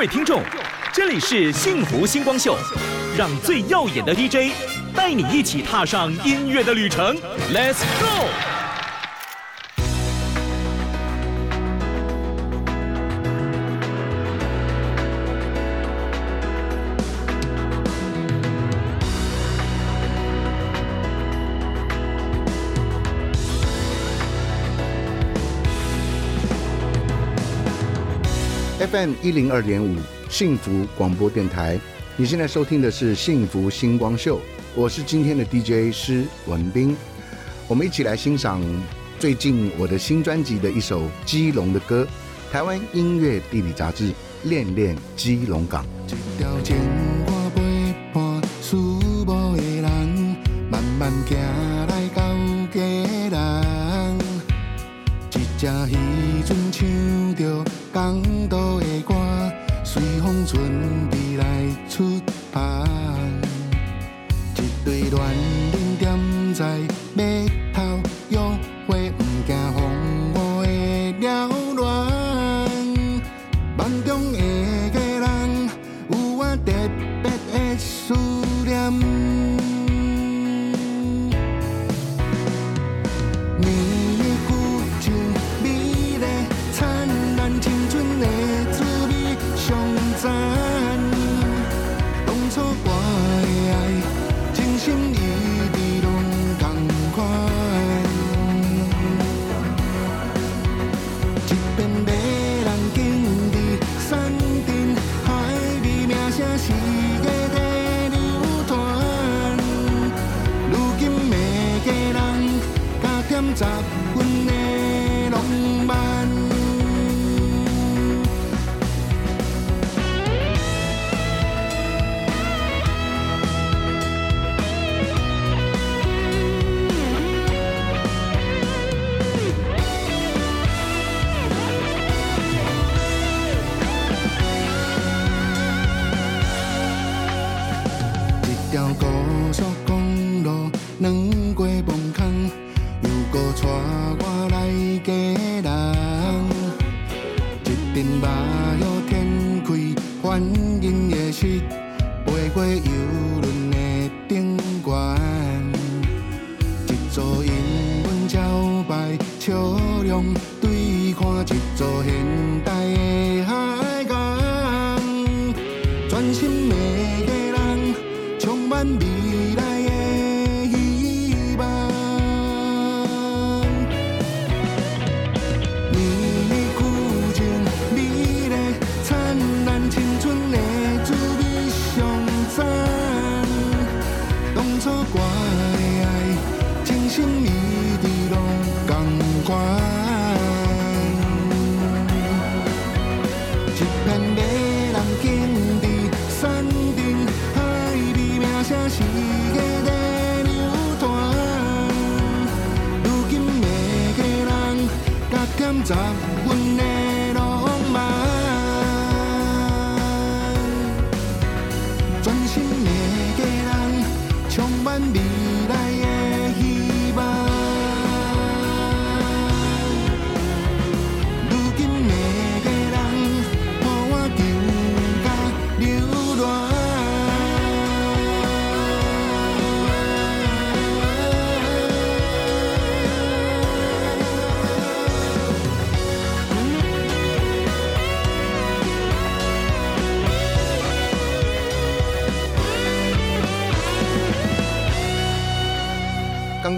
各位听众，这里是幸福星光秀，让最耀眼的 DJ 带你一起踏上音乐的旅程，Let's go！FM 一零二点五幸福广播电台，你现在收听的是幸福星光秀，我是今天的 DJ 施文斌，我们一起来欣赏最近我的新专辑的一首基隆的歌，台湾音乐地理杂志恋恋基隆港。这渔船唱着港岛的歌，随风准备来出发。一对恋人港都的歌，随风传递来出版。一对恋人惦在。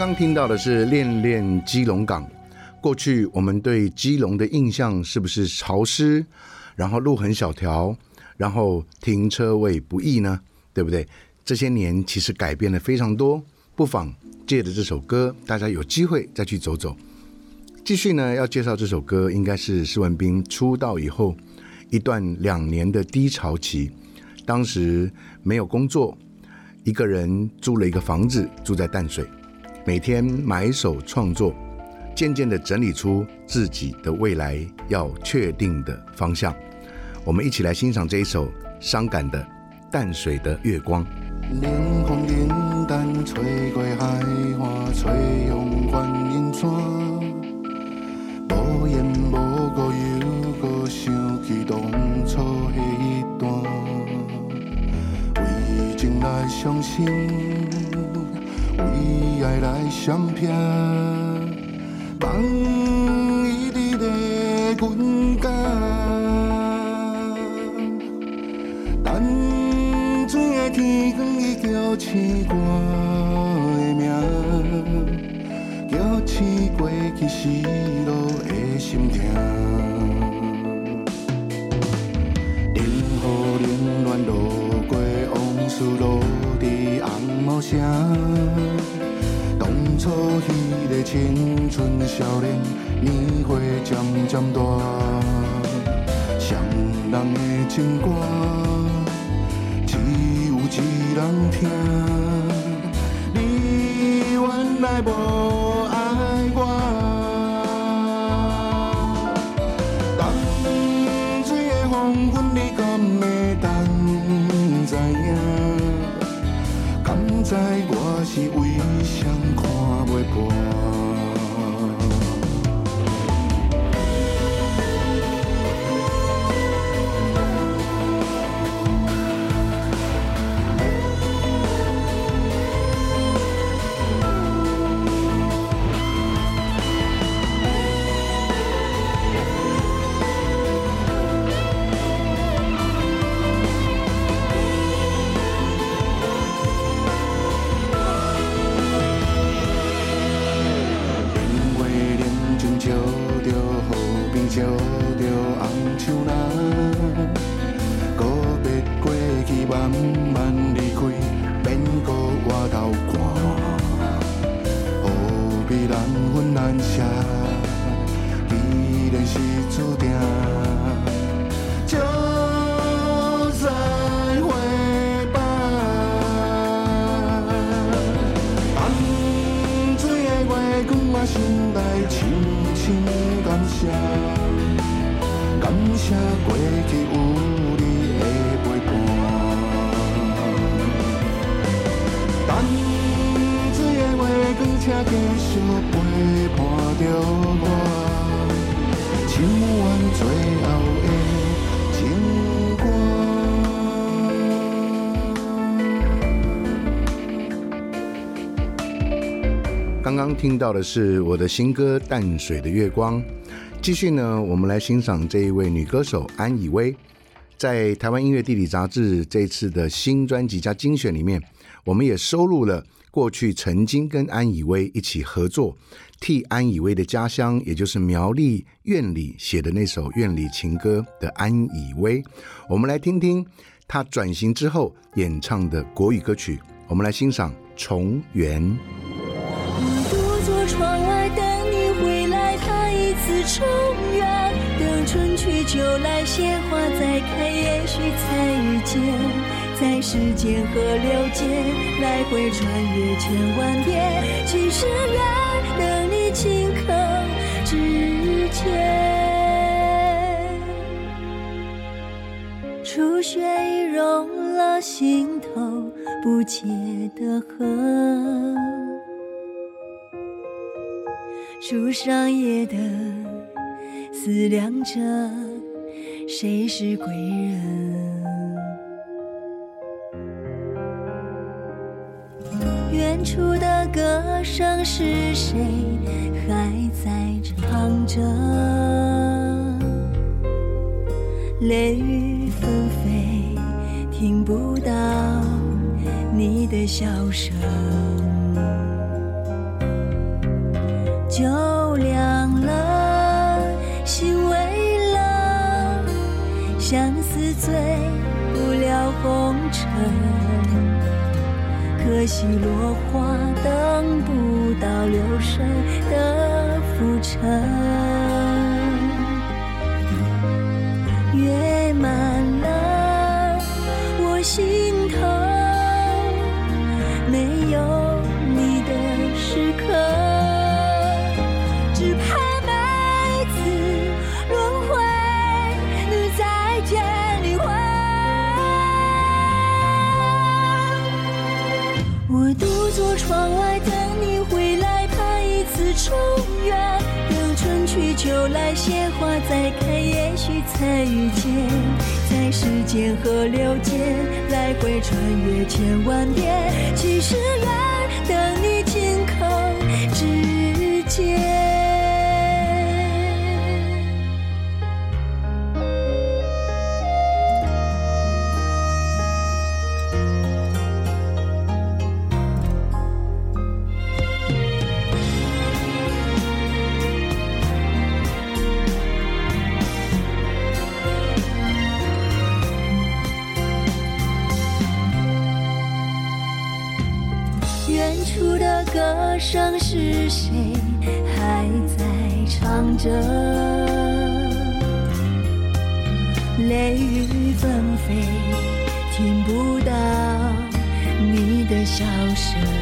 刚听到的是《恋恋基隆港》。过去我们对基隆的印象是不是潮湿，然后路很小条，然后停车位不易呢？对不对？这些年其实改变了非常多，不妨借着这首歌，大家有机会再去走走。继续呢，要介绍这首歌，应该是施文斌出道以后一段两年的低潮期。当时没有工作，一个人租了一个房子，住在淡水。每天买手创作，渐渐的整理出自己的未来要确定的方向。我们一起来欣赏这一首伤感的《淡水的月光》。冷风冷淡吹过海岸，吹向观音山，无言无故想起当初那一段，为情来伤心。为爱来相拼，放伊伫个军港，等水的天光，伊叫醒我的名，叫醒过去失落的心痛。冷雨冷暖路过往事，落伫红毛城。初迄个青春少年，年岁渐渐大，双人的情歌，只有一人听。你原来无红树林。告别过去，慢慢离开，免搁回头看。何必难分难舍？既然是注定，就再会吧。红水的月光，我心内深深感谢，请继续陪伴着我，唱完最后的情歌。刚刚听到的是我的新歌《淡水的月光》。继续呢，我们来欣赏这一位女歌手安以薇，在台湾音乐地理杂志这次的新专辑加精选里面，我们也收录了过去曾经跟安以薇一起合作，替安以薇的家乡，也就是苗栗院里写的那首《院里情歌》的安以薇。我们来听听她转型之后演唱的国语歌曲。我们来欣赏《重圆》。独坐窗外等你回来，他一次重圆。等春去秋来，鲜花再开，也许才遇见。在时间河流间，来回穿越千万遍，几十年等你顷刻之间。初雪已融了心头不解的恨。树上叶的思量着，谁是归人？远处的歌声是谁还在唱着？雷雨纷飞，听不到你的笑声。酒凉了，可惜落花等不到流水的浮沉，月满了我心头，没有后来，鲜花再开，也许才遇见，在时间河流间来回穿越千万遍，几十消失。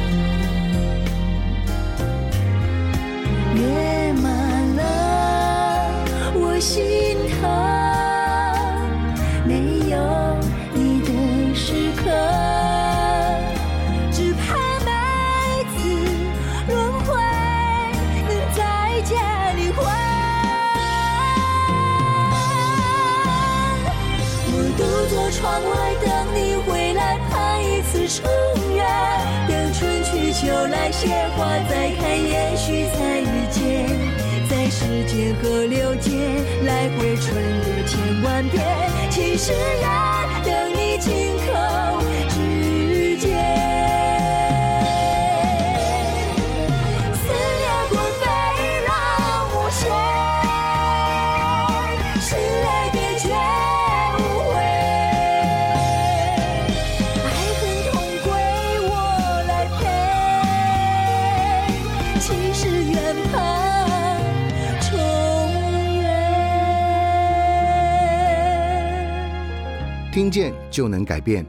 见就能改变。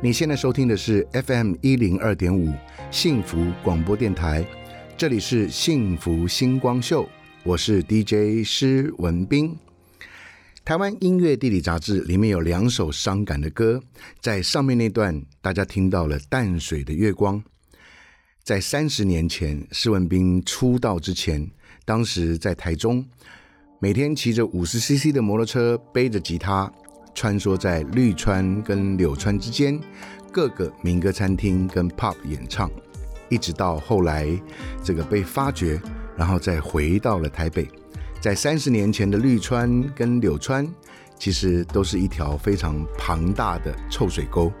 你现在收听的是 FM 一零二点五幸福广播电台，这里是幸福星光秀，我是 DJ 施文斌。台湾音乐地理杂志里面有两首伤感的歌，在上面那段大家听到了淡水的月光。在三十年前，施文斌出道之前，当时在台中，每天骑着五十 CC 的摩托车，背着吉他，穿梭在绿川跟柳川之间各个民歌餐厅跟 pub 演唱，一直到后来这个被发掘，然后再回到了台北。在三十年前的绿川跟柳川，其实都是一条非常庞大的臭水沟，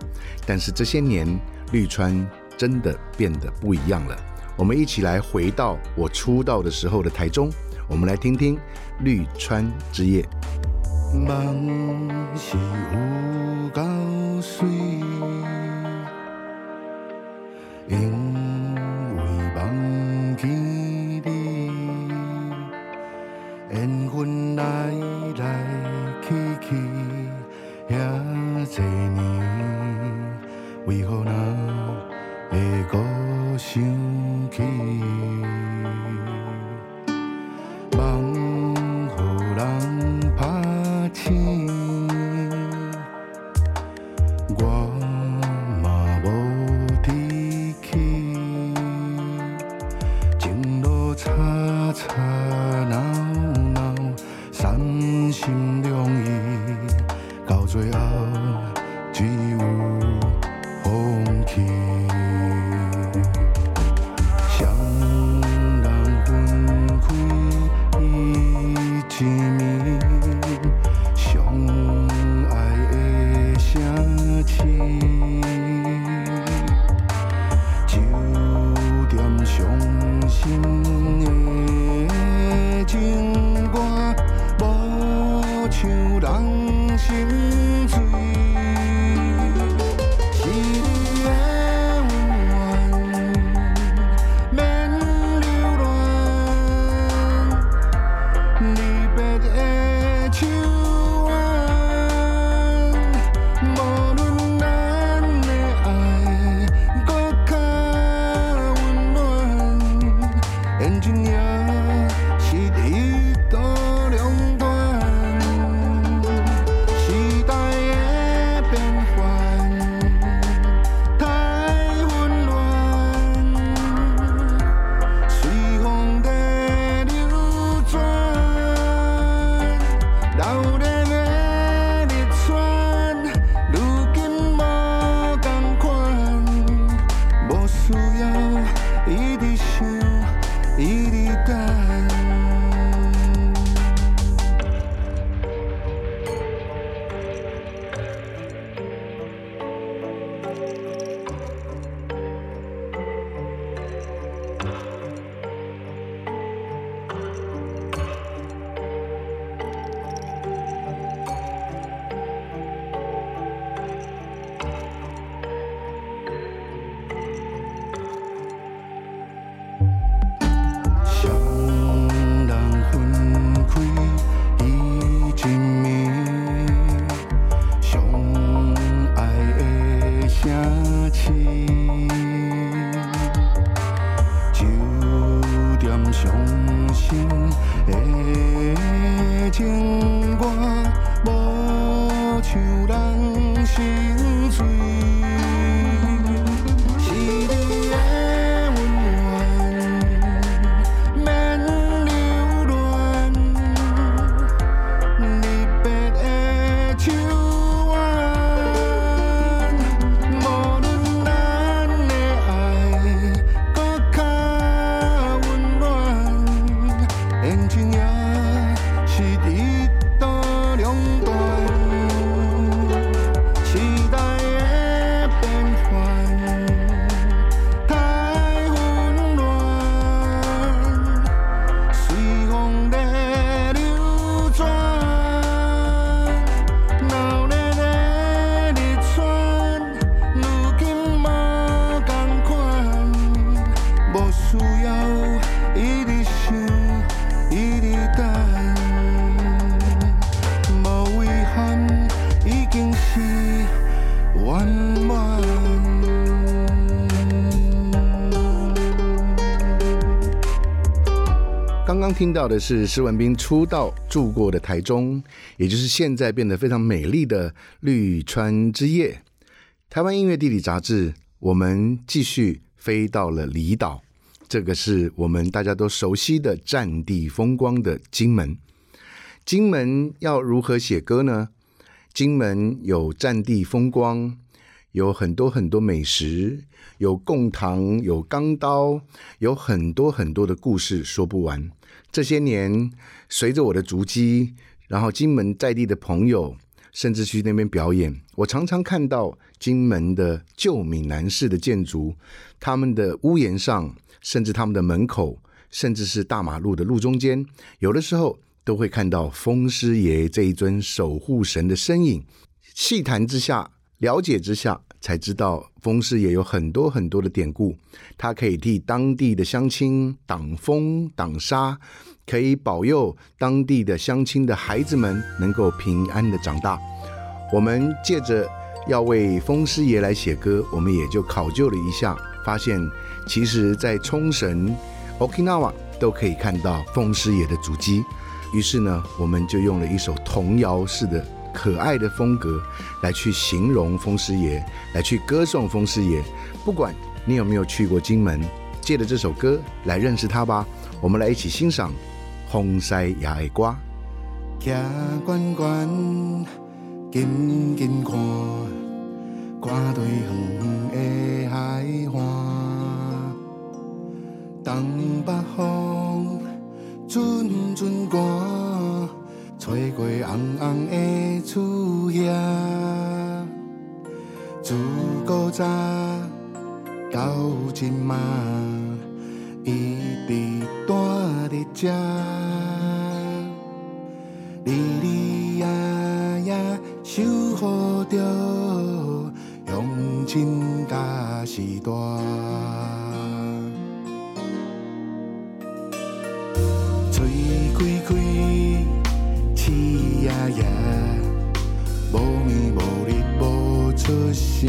但是这些年绿川真的变得不一样了。我们一起来回到我出道的时候的台中，我们来听听《绿川之夜》。梦是有够水，因为梦见你，缘分来来树妖一滴秀一滴胆某遗憾已经是完满刚刚听到的是施文斌出道住过的台中也就是现在变得非常美丽的绿川之夜。台湾音乐地理杂志我们继续飞到了离岛。这个是我们大家都熟悉的战地风光的金门。金门要如何写歌呢？金门有战地风光，有很多很多美食，有贡糖，有钢刀，有很多很多的故事说不完。这些年，随着我的足迹，然后金门在地的朋友，甚至去那边表演，我常常看到金门的旧闽南式的建筑，他们的屋檐上，甚至他们的门口，甚至是大马路的路中间，有的时候都会看到风师爷这一尊守护神的身影。细谈之下，了解之下，才知道风师爷有很多很多的典故，他可以替当地的乡亲挡风挡沙，可以保佑当地的乡亲的孩子们能够平安的长大。我们借着要为风师爷来写歌，我们也就考究了一下，发现其实在冲绳、Okinawa 都可以看到风师爷的足迹。于是呢，我们就用了一首童谣式的可爱的风格来去形容风师爷，来去歌颂风师爷。不管你有没有去过金门，借着这首歌来认识他吧。我们来一起欣赏《风西也会歌》。徛远远，近近看，看对远远的海岸。东北风，阵阵寒，吹过红红的厝叶。自古早到今嘛，一直住伫遮。日日夜夜，守护着乡亲甲时代。开开，气呀呀，无眠无日无出声。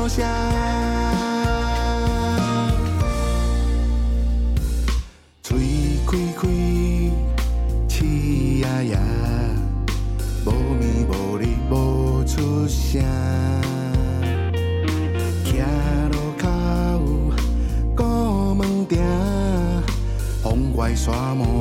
谢。嘴开开，气呀呀，无眠无日无出声。徛路口，顾门埕，风怪沙漠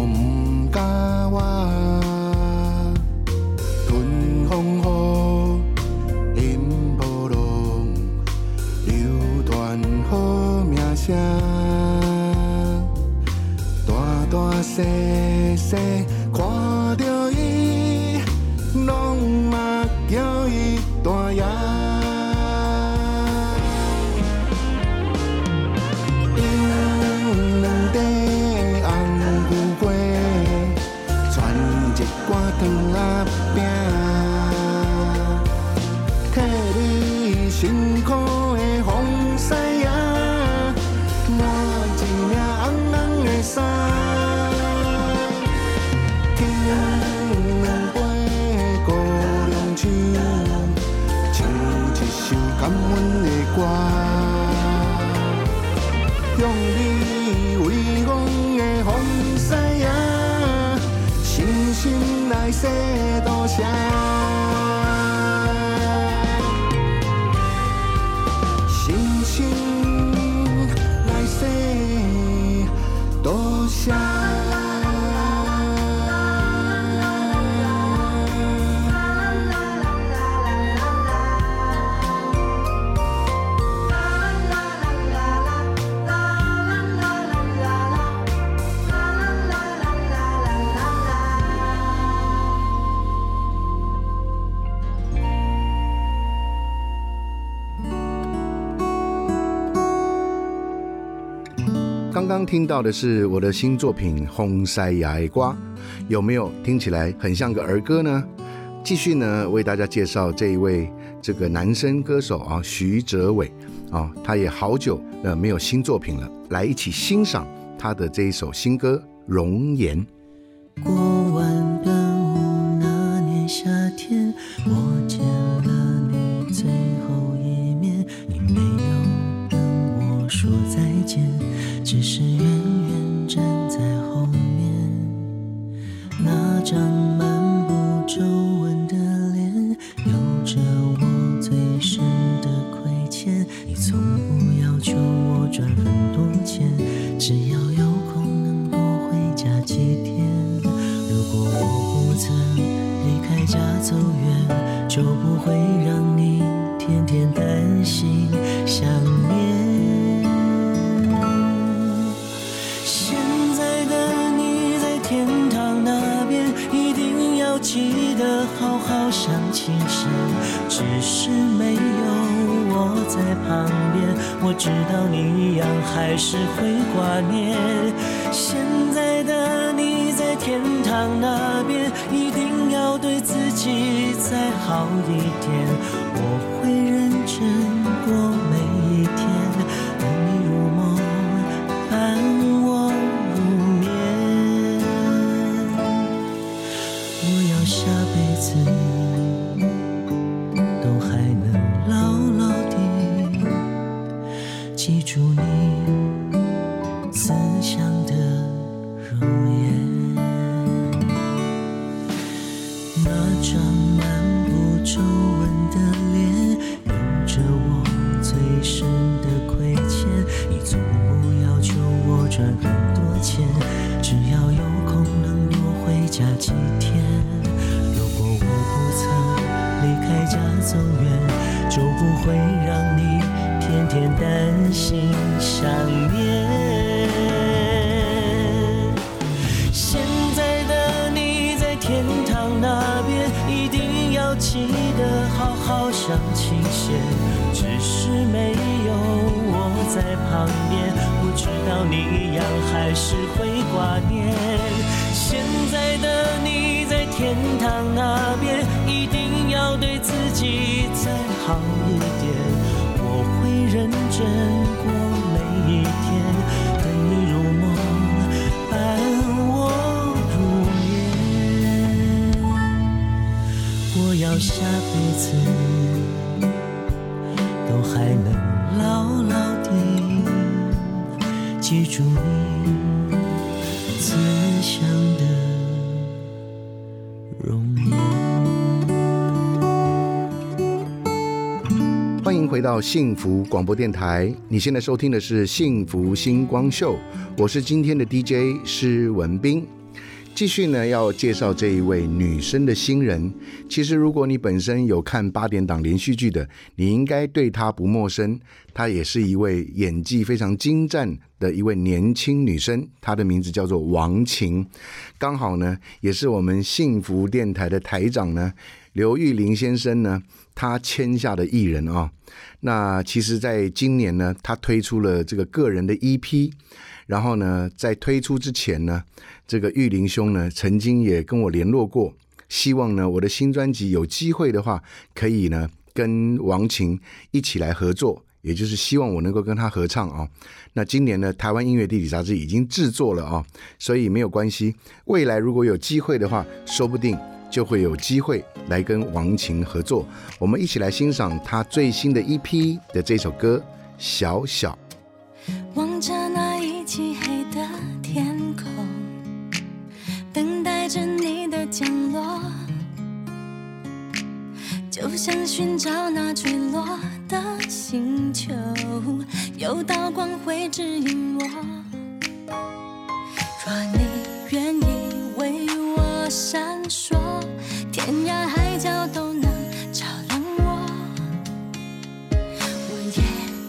听到的是我的新作品《红塞牙瓜》，有没有听起来很像个儿歌呢？继续呢，为大家介绍这一位这个男生歌手啊，徐哲伟啊，他也好久呃没有新作品了，来一起欣赏他的这一首新歌《容颜》。曾离开家走远，就不会让你天天担心想念。现在的你在天堂那边，一定要记得好好想亲谁，只是没有我在旁边，我知道你一样还是会挂念。现在的天堂那边，一定要对自己再好一点，我会认真过每一天，旁边，不知道你一样还是会挂念。现在的你在天堂那边，一定要对自己再好一点。我会认真过每一天，等你入梦，伴我入眠。我要下辈子记住你慈祥的容颜。欢迎回到幸福广播电台，你现在收听的是幸福星光秀，我是今天的 DJ 施文斌。继续呢，要介绍这一位女生的新人。其实，如果你本身有看八点档连续剧的，你应该对她不陌生。她也是一位演技非常精湛的一位年轻女生，她的名字叫做王晴。刚好呢，也是我们幸福电台的台长呢，刘玉玲先生呢，他签下的艺人啊。那其实，在今年呢，他推出了这个个人的 EP。然后呢，在推出之前呢，这个玉林兄呢曾经也跟我联络过，希望呢我的新专辑有机会的话，可以呢跟王晴一起来合作，也就是希望我能够跟他合唱啊。那今年呢，台湾音乐地理杂志已经制作了啊，所以没有关系。未来如果有机会的话，说不定就会有机会来跟王晴合作。我们一起来欣赏他最新的 EP 的这首歌《小小》。寻找那坠落的星球，有道光会指引我。若你愿意为我闪烁，天涯海角都能照亮我。我也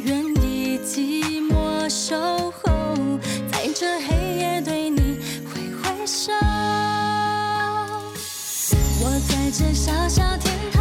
愿意寂寞守候，在这黑夜对你挥挥手。我在这小小天堂，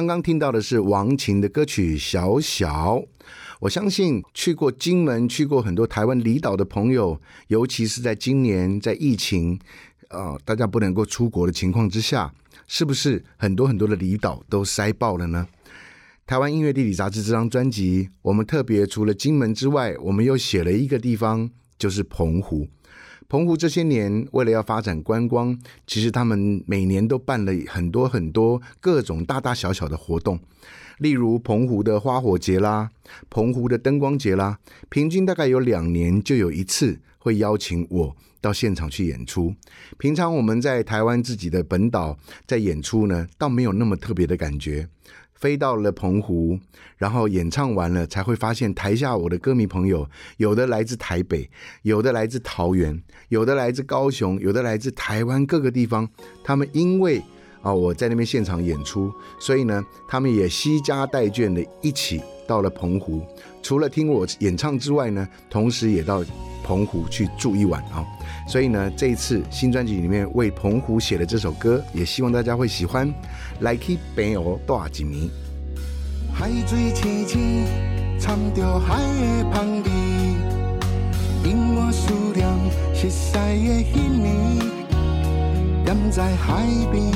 刚刚听到的是王琴的歌曲《小小》。我相信去过金门、去过很多台湾离岛的朋友，尤其是在今年在疫情，呃，大家不能够出国的情况之下，是不是很多很多的离岛都塞爆了呢？台湾音乐地理杂志这张专辑，我们特别除了金门之外，我们又写了一个地方，就是澎湖。澎湖这些年为了要发展观光，其实他们每年都办了很多很多各种大大小小的活动，例如澎湖的花火节啦，澎湖的灯光节啦，平均大概有两年就有一次会邀请我到现场去演出。平常我们在台湾自己的本岛在演出呢，倒没有那么特别的感觉。飞到了澎湖，然后演唱完了，才会发现台下我的歌迷朋友，有的来自台北，有的来自桃园，有的来自高雄，有的来自台湾各个地方。他们因为啊我在那边现场演出，所以呢，他们也惜家带眷的一起到了澎湖。除了听我演唱之外呢，同时也到澎湖去住一晚啊。所以呢，这一次新专辑里面为澎湖写的这首歌，也希望大家会喜欢。来去朋友大一年。海水清清，掺着海的香味，引我思念熟悉的彼年。踮在海边，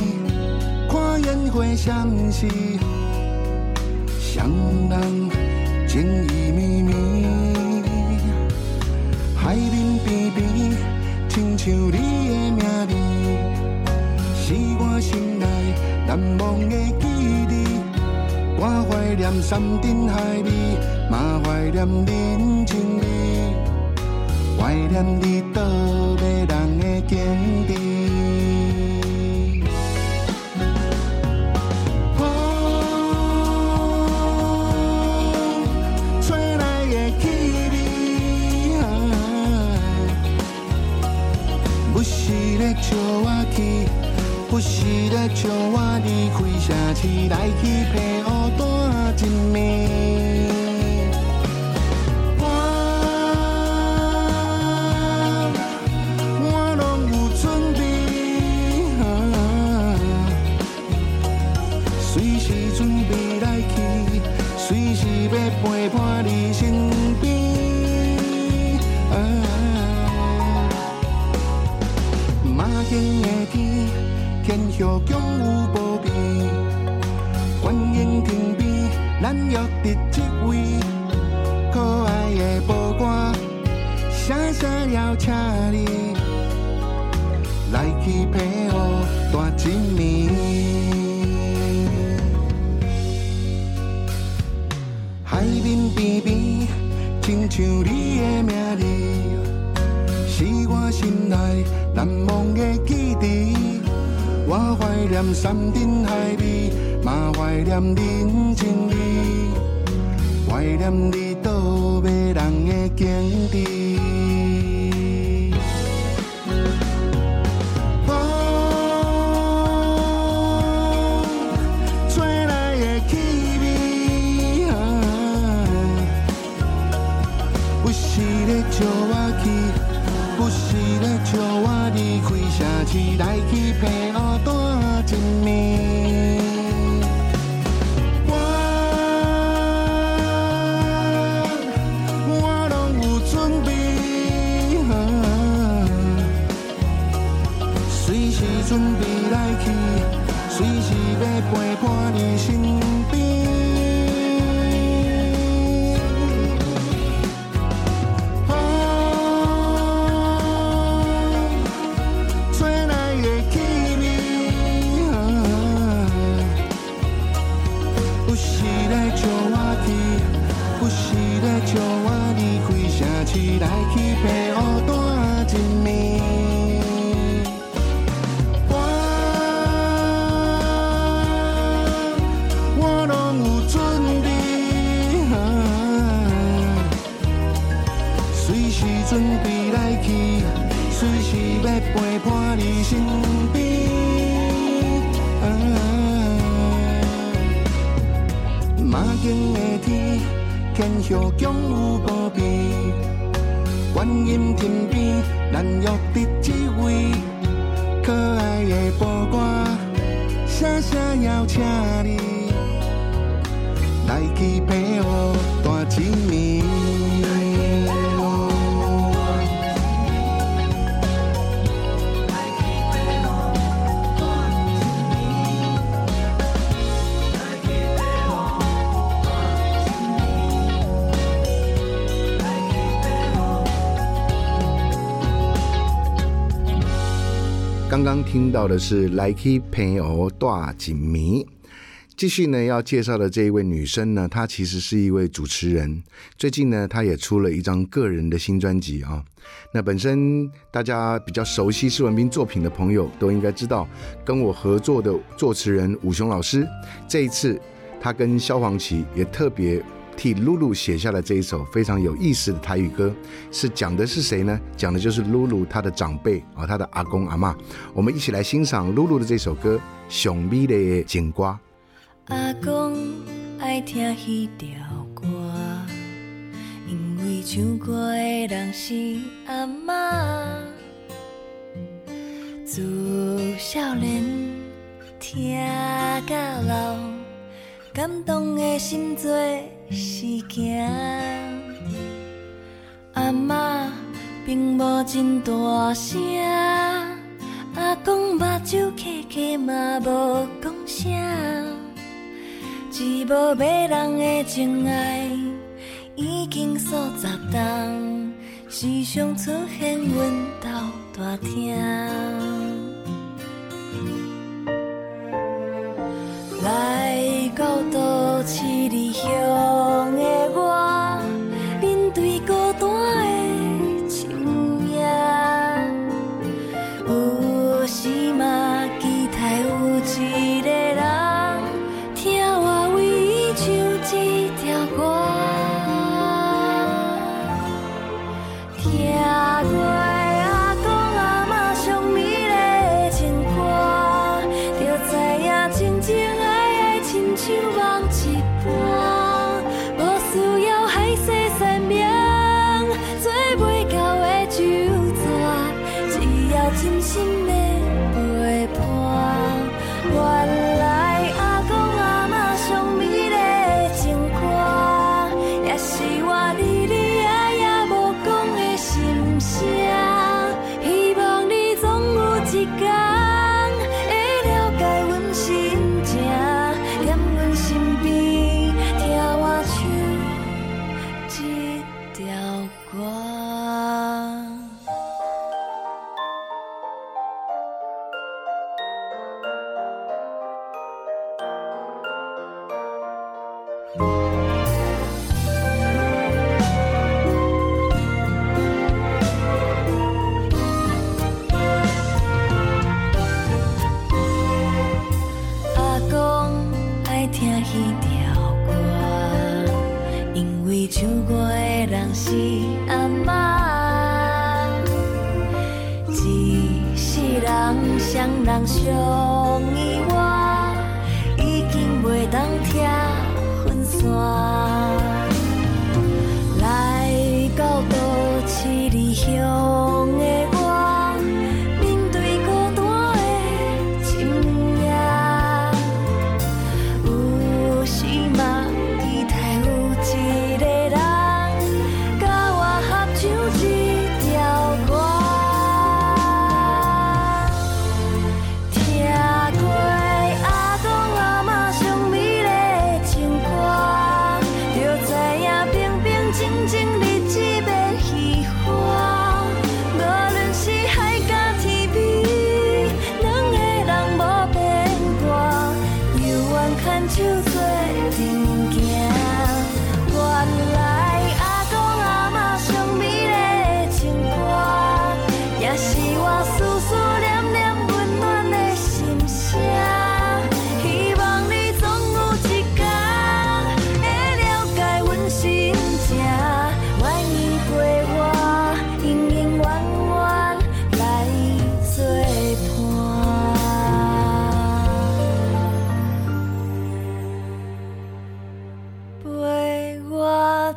看烟火闪烁，双人情意绵绵，海面边边，亲像你的名字，是我心难忘的记忆。我怀念山珍海味，嘛怀念人情味，怀念你倒迷人的坚持。风吹来的气味，啊不是咧招我去，不是咧招我离开城市来去陪乌单一暝。我我拢有准备，随时准备来去，随时要陪伴天叶强有无边，观音亭边，咱约伫这位，可爱的报歌，声声邀请你来去陪我大一暝。海面边边，亲像你的名字。是我心内难忘的记忆。我怀念山珍海味，嘛怀念人情味，怀念你倒迷人的境地。风吹来的气味，啊不是咧招我去，不是咧招我离开城市来去马经的天，天叶强有无边，观音亭边，咱约伫这位，可爱的宝哥，声声邀请你来去陪我大一暝。刚刚听到的是《来去朋友大锦迷》。继续呢，要介绍的这一位女生呢，她其实是一位主持人。最近呢，她也出了一张个人的新专辑啊。那本身大家比较熟悉施文斌作品的朋友都应该知道，跟我合作的作词人武雄老师，这一次他跟萧煌奇也特别替露露写下了这一首非常有意思的台语歌，是讲的是谁呢？讲的就是露露她的长辈啊，她的阿公阿嬷。我们一起来欣赏露露的这首歌《熊咪的警瓜》。阿公爱听迄条歌，因为唱歌的人是阿嬷。自少年听到老，感动的心做是惊。阿嬷并无真大声，阿公目睭刻刻嘛无讲啥。一无要人的情爱，已经数十冬，时常出现阮兜大厅。来到都市里乡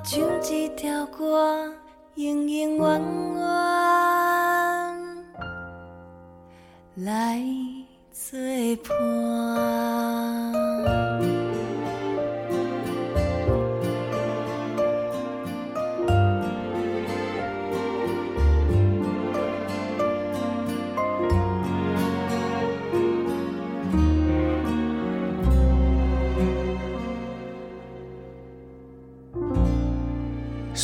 唱一条歌，永永远远。来作伴。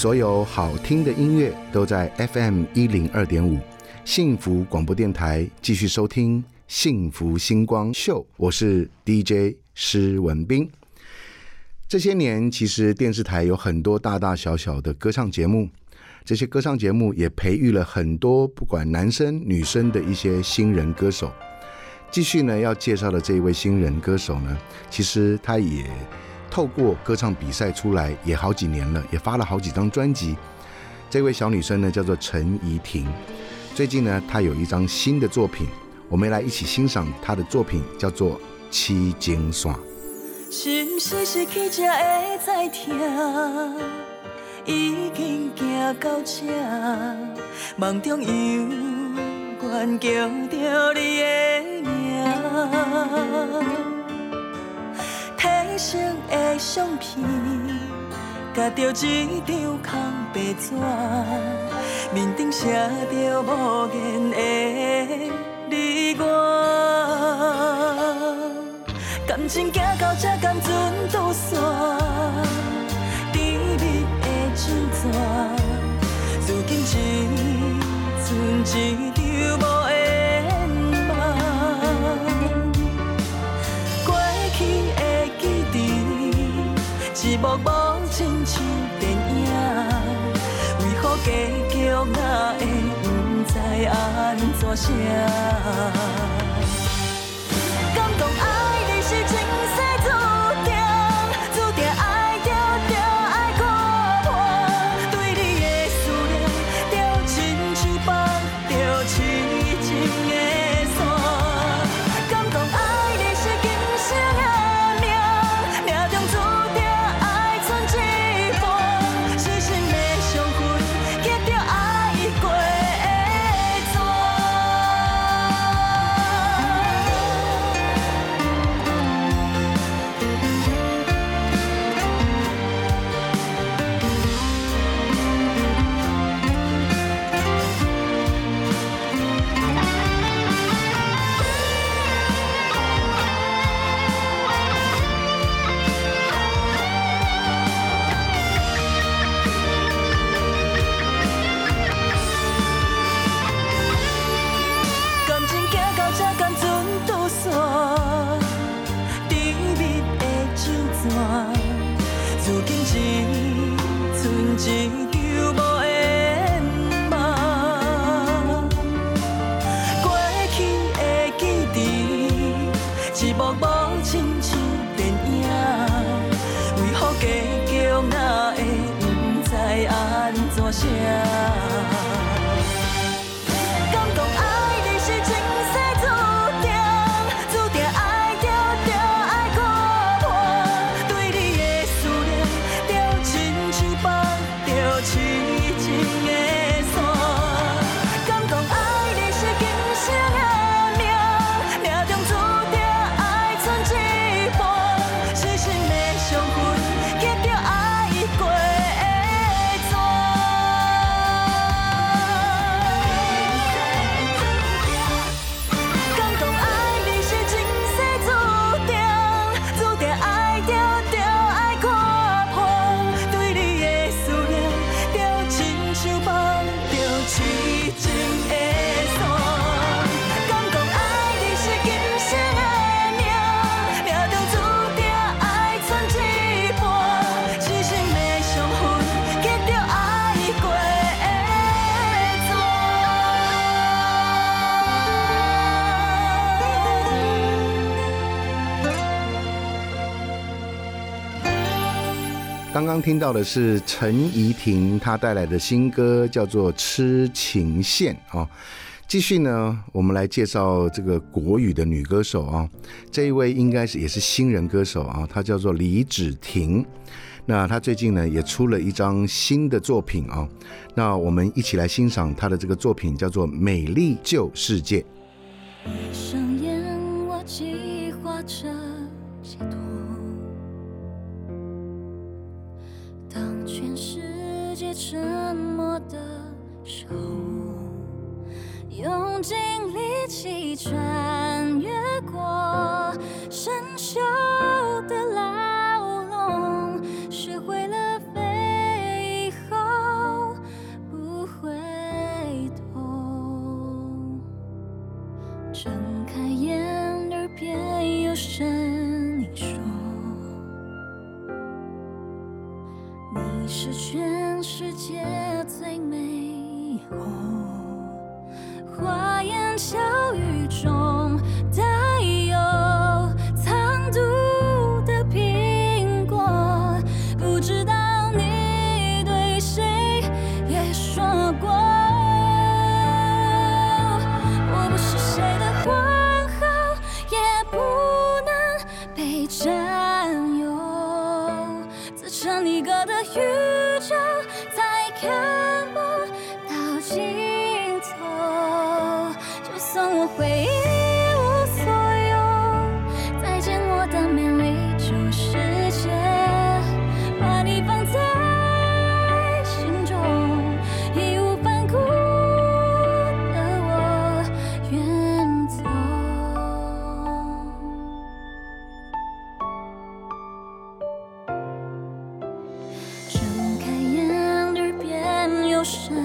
所有好听的音乐都在 FM 一零二点五幸福广播电台，继续收听幸福星光秀，我是 DJ 施文斌。这些年，其实电视台有很多大大小小的歌唱节目，这些歌唱节目也培育了很多不管男生女生的一些新人歌手。继续呢，要介绍的这一位新人歌手呢，其实他也透过歌唱比赛出来，也好几年了，也发了好几张专辑。这位小女生呢，叫做陈怡婷。最近呢，她有一张新的作品，我们来一起欣赏她的作品，叫做《七经线》。是毋是失去才会知听？已经行到这，梦中犹原叫着你的名。牺牲的相片夹着一张空白纸，面顶写着无言的你。我感情走到这，甘准独善甜蜜的前纸，如今只剩一。亲像电影为何结局，那会不知按怎写。Chỉ. 刚听到的是陈怡婷她带来的新歌叫做痴情线。啊继续呢我们来介绍这个国语的女歌手啊这一位应该是也是新人歌手啊她叫做李芷婷。那她最近呢也出了一张新的作品啊那我们一起来欣赏她的这个作品叫做美丽旧世界。是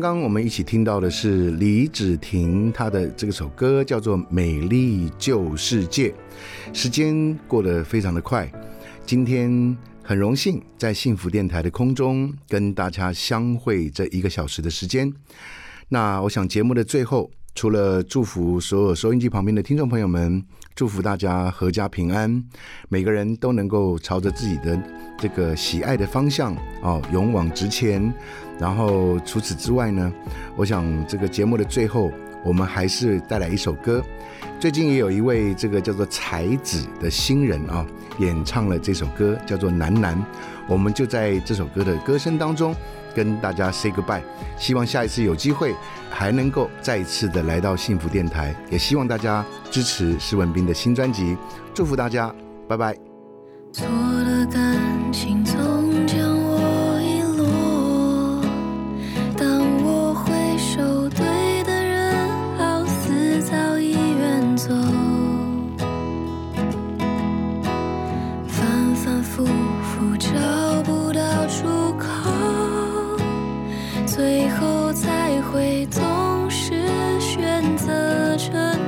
刚刚我们一起听到的是李芷婷，她的这首歌叫做《美丽旧世界》。时间过得非常的快，今天很荣幸在幸福电台的空中跟大家相会这一个小时的时间。那我想节目的最后，除了祝福所有收音机旁边的听众朋友们，祝福大家阖家平安，每个人都能够朝着自己的这个喜爱的方向哦，勇往直前。然后除此之外呢，我想这个节目的最后，我们还是带来一首歌。最近也有一位这个叫做才子的新人啊，演唱了这首歌，叫做《男男》。我们就在这首歌的歌声当中跟大家 say goodbye。希望下一次有机会还能够再一次的来到幸福电台，也希望大家支持施文斌的新专辑。祝福大家，拜拜。沉